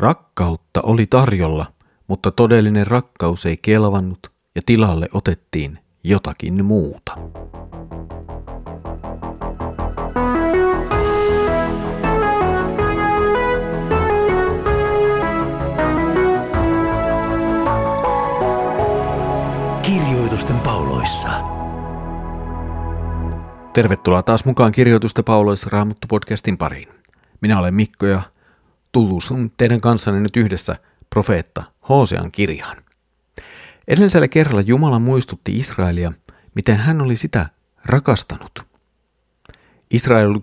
Rakkautta oli tarjolla, mutta todellinen rakkaus ei kelvannut ja tilalle otettiin jotakin muuta. Kirjoitusten pauloissa. Tervetuloa taas mukaan Kirjoitusten pauloissa Raamattu podcastin pariin. Minä olen Mikko ja tutustunut teidän kanssanne nyt yhdessä profeetta Hosean kirjaan. Edellisellä kerralla Jumala muistutti Israelia, miten hän oli sitä rakastanut. Israel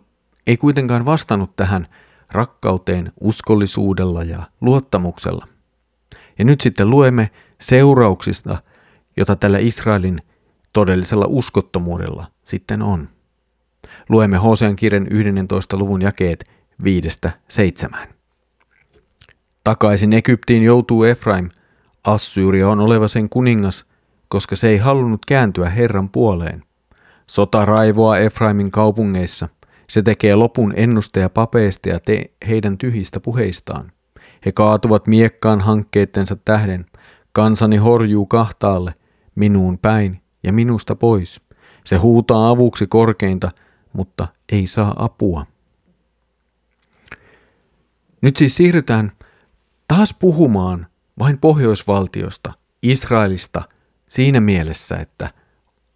ei kuitenkaan vastannut tähän rakkauteen uskollisuudella ja luottamuksella. Ja nyt sitten luemme seurauksista, jota tällä Israelin todellisella uskottomuudella sitten on. Luemme Hosean kirjan 11. luvun jakeet 5-7. Takaisin Egyptiin joutuu Efraim. Assyria on oleva sen kuningas, koska se ei halunnut kääntyä Herran puoleen. Sota raivoaa Efraimin kaupungeissa. Se tekee lopun ennustaja papeista ja te heidän tyhjistä puheistaan. He kaatuvat miekkaan hankkeittensa tähden. Kansani horjuu kahtaalle, minuun päin ja minusta pois. Se huutaa avuksi korkeinta, mutta ei saa apua. Nyt siis siirrytään taas puhumaan vain pohjoisvaltiosta, Israelista, siinä mielessä, että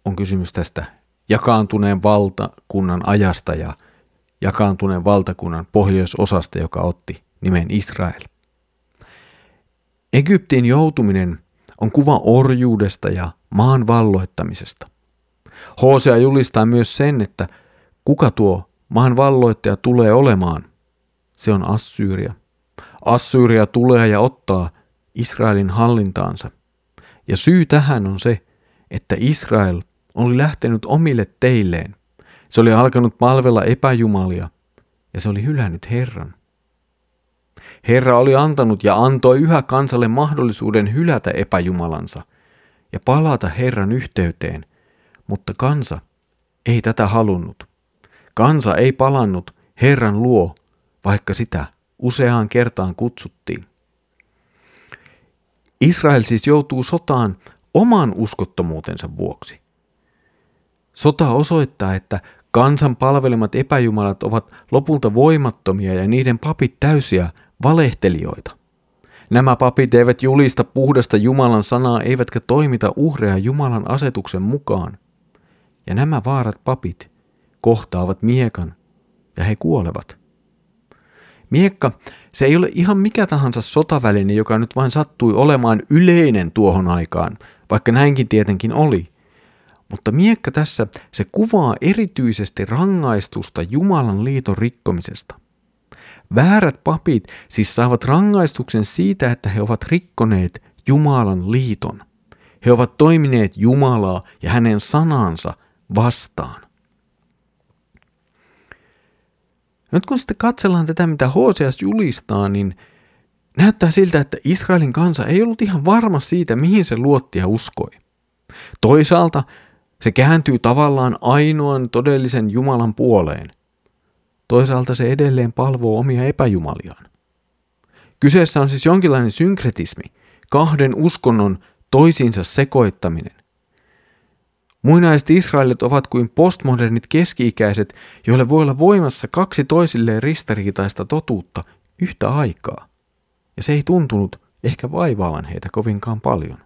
on kysymys tästä jakaantuneen valtakunnan ajasta ja jakaantuneen valtakunnan pohjoisosasta, joka otti nimen Israel. Egyptin joutuminen on kuva orjuudesta ja maan valloittamisesta. Hosea julistaa myös sen, että kuka tuo maan valloittaja tulee olemaan. Se on Assyria. Assyria tulee ja ottaa Israelin hallintaansa. Ja syy tähän on se, että Israel oli lähtenyt omille teilleen. Se oli alkanut palvella epäjumalia ja se oli hylännyt Herran. Herra oli antanut ja antoi yhä kansalle mahdollisuuden hylätä epäjumalansa ja palata Herran yhteyteen, mutta kansa ei tätä halunnut. Kansa ei palannut Herran luo, vaikka sitä useaan kertaan kutsuttiin. Israel siis joutuu sotaan oman uskottomuutensa vuoksi. Sota osoittaa, että kansan palvelemat epäjumalat ovat lopulta voimattomia ja niiden papit täysiä valehtelijoita. Nämä papit eivät julista puhdasta Jumalan sanaa eivätkä toimita uhreja Jumalan asetuksen mukaan. Ja nämä vaarat papit kohtaavat miekan ja he kuolevat. Miekka, se ei ole ihan mikä tahansa sotaväline, joka nyt vain sattui olemaan yleinen tuohon aikaan, vaikka näinkin tietenkin oli. Mutta miekka tässä, se kuvaa erityisesti rangaistusta Jumalan liiton rikkomisesta. Väärät papit siis saavat rangaistuksen siitä, että he ovat rikkoneet Jumalan liiton. He ovat toimineet Jumalaa ja hänen sanansa vastaan. Nyt kun sitten katsellaan tätä, mitä Hoseas julistaa, niin näyttää siltä, että Israelin kansa ei ollut ihan varma siitä, mihin se luotti ja uskoi. Toisaalta se kääntyy tavallaan ainoan todellisen Jumalan puoleen. Toisaalta se edelleen palvoo omia epäjumaliaan. Kyseessä on siis jonkinlainen synkretismi, kahden uskonnon toisiinsa sekoittaminen. Muinaiset Israelit ovat kuin postmodernit keski-ikäiset, joille voi olla voimassa kaksi toisilleen ristiriitaista totuutta yhtä aikaa. Ja se ei tuntunut ehkä vaivaavan heitä kovinkaan paljon.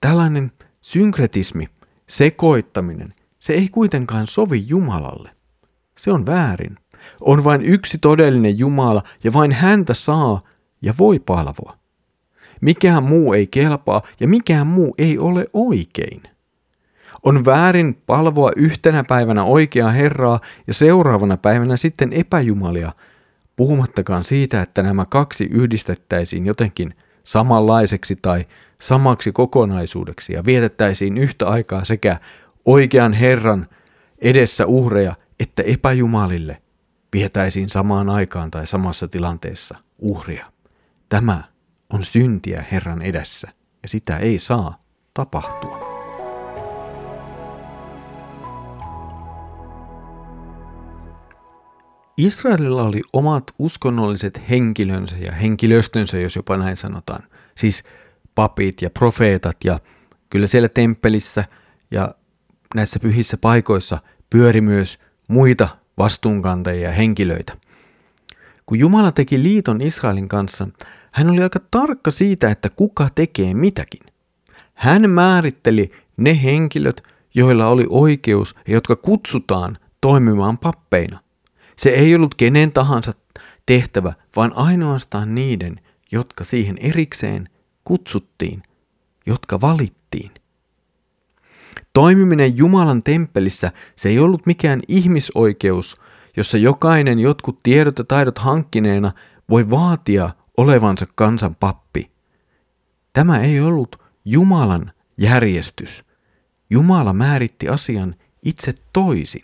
Tällainen synkretismi, sekoittaminen, se ei kuitenkaan sovi Jumalalle. Se on väärin. On vain yksi todellinen Jumala ja vain häntä saa ja voi palvoa. Mikään muu ei kelpaa ja mikään muu ei ole oikein. On väärin palvoa yhtenä päivänä oikeaa Herraa ja seuraavana päivänä sitten epäjumalia, puhumattakaan siitä, että nämä kaksi yhdistettäisiin jotenkin samanlaiseksi tai samaksi kokonaisuudeksi ja vietettäisiin yhtä aikaa sekä oikean Herran edessä uhreja että epäjumalille vietäisiin samaan aikaan tai samassa tilanteessa uhria. Tämä on syntiä Herran edessä ja sitä ei saa tapahtua. Israelilla oli omat uskonnolliset henkilönsä ja henkilöstönsä, jos jopa näin sanotaan. Siis papit ja profeetat ja kyllä siellä temppelissä ja näissä pyhissä paikoissa pyöri myös muita vastuunkantajia ja henkilöitä. Kun Jumala teki liiton Israelin kanssa, hän oli aika tarkka siitä, että kuka tekee mitäkin. Hän määritteli ne henkilöt, joilla oli oikeus ja jotka kutsutaan toimimaan pappeina. Se ei ollut kenen tahansa tehtävä, vaan ainoastaan niiden, jotka siihen erikseen kutsuttiin, jotka valittiin. Toimiminen Jumalan temppelissä se ei ollut mikään ihmisoikeus, jossa jokainen jotkut tiedot ja taidot hankkineena voi vaatia olevansa kansan pappi. Tämä ei ollut Jumalan järjestys. Jumala määritti asian itse toisin.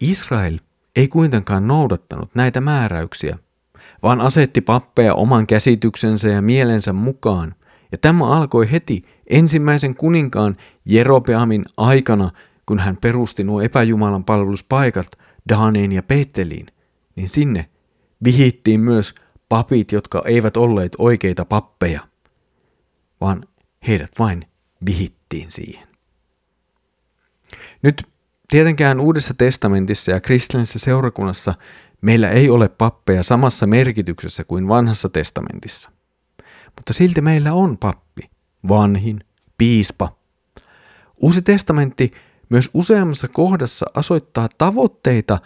Israel ei kuitenkaan noudattanut näitä määräyksiä, vaan asetti pappeja oman käsityksensä ja mielensä mukaan, ja tämä alkoi heti ensimmäisen kuninkaan Jerobeamin aikana, kun hän perusti nuo epäjumalan palveluspaikat Daaniin ja Peetteliin, niin sinne vihittiin myös papit, jotka eivät olleet oikeita pappeja, vaan heidät vain vihittiin siihen. Nyt tietenkään Uudessa testamentissa ja kristillisessä seurakunnassa meillä ei ole pappeja samassa merkityksessä kuin vanhassa testamentissa. Mutta silti meillä on pappi, vanhin, piispa. Uusi testamentti myös useammassa kohdassa asoittaa tavoitteita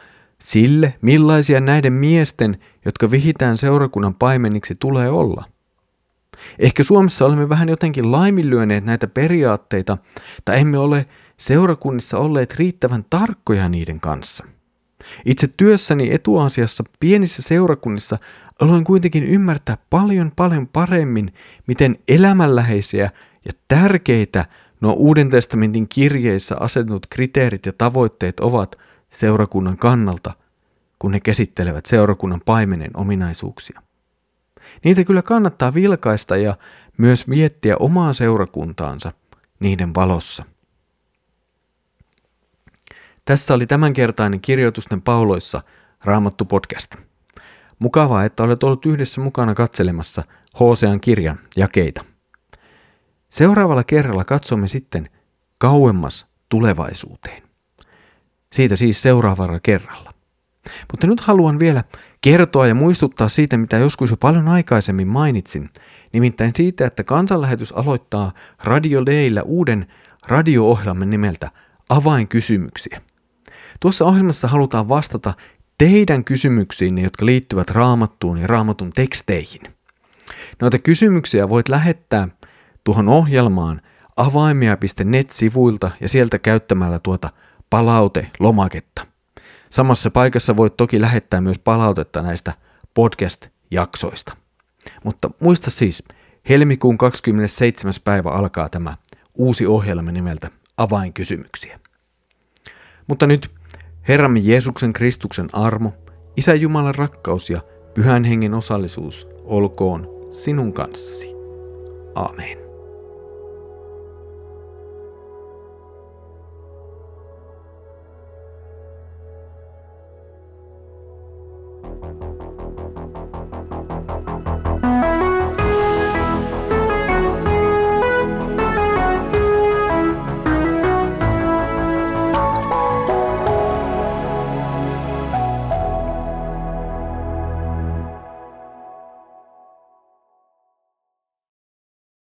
sille, millaisia näiden miesten, jotka vihitään seurakunnan paimeniksi, tulee olla. Ehkä Suomessa olemme vähän jotenkin laiminlyöneet näitä periaatteita, tai emme ole seurakunnissa olleet riittävän tarkkoja niiden kanssa. Itse työssäni etuasiassa pienissä seurakunnissa aloin kuitenkin ymmärtää paljon paljon paremmin, miten elämänläheisiä ja tärkeitä nuo Uuden testamentin kirjeissä asetut kriteerit ja tavoitteet ovat seurakunnan kannalta, kun ne käsittelevät seurakunnan paimenen ominaisuuksia. Niitä kyllä kannattaa vilkaista ja myös miettiä omaa seurakuntaansa niiden valossa. Tässä oli tämänkertainen kirjoitusten pauloissa Raamattu podcast. Mukavaa, että olet ollut yhdessä mukana katselemassa Hosean kirjan jakeita. Seuraavalla kerralla katsomme sitten kauemmas tulevaisuuteen. Siitä siis seuraavalla kerralla. Mutta nyt haluan vielä kertoa ja muistuttaa siitä, mitä joskus jo paljon aikaisemmin mainitsin, nimittäin siitä, että kansanlähetys aloittaa Radio Dayllä uuden radio-ohjelman nimeltä Avainkysymyksiä. Tuossa ohjelmassa halutaan vastata teidän kysymyksiinne, jotka liittyvät raamattuun ja raamatun teksteihin. Noita kysymyksiä voit lähettää tuohon ohjelmaan avaimia.net-sivuilta ja sieltä käyttämällä tuota palaute-lomaketta. Samassa paikassa voit toki lähettää myös palautetta näistä podcast-jaksoista. Mutta muista siis, helmikuun 27. päivä alkaa tämä uusi ohjelma nimeltä Avainkysymyksiä. Mutta nyt Herramme Jeesuksen Kristuksen armo, Isä Jumalan rakkaus ja Pyhän Hengen osallisuus olkoon sinun kanssasi. Amen.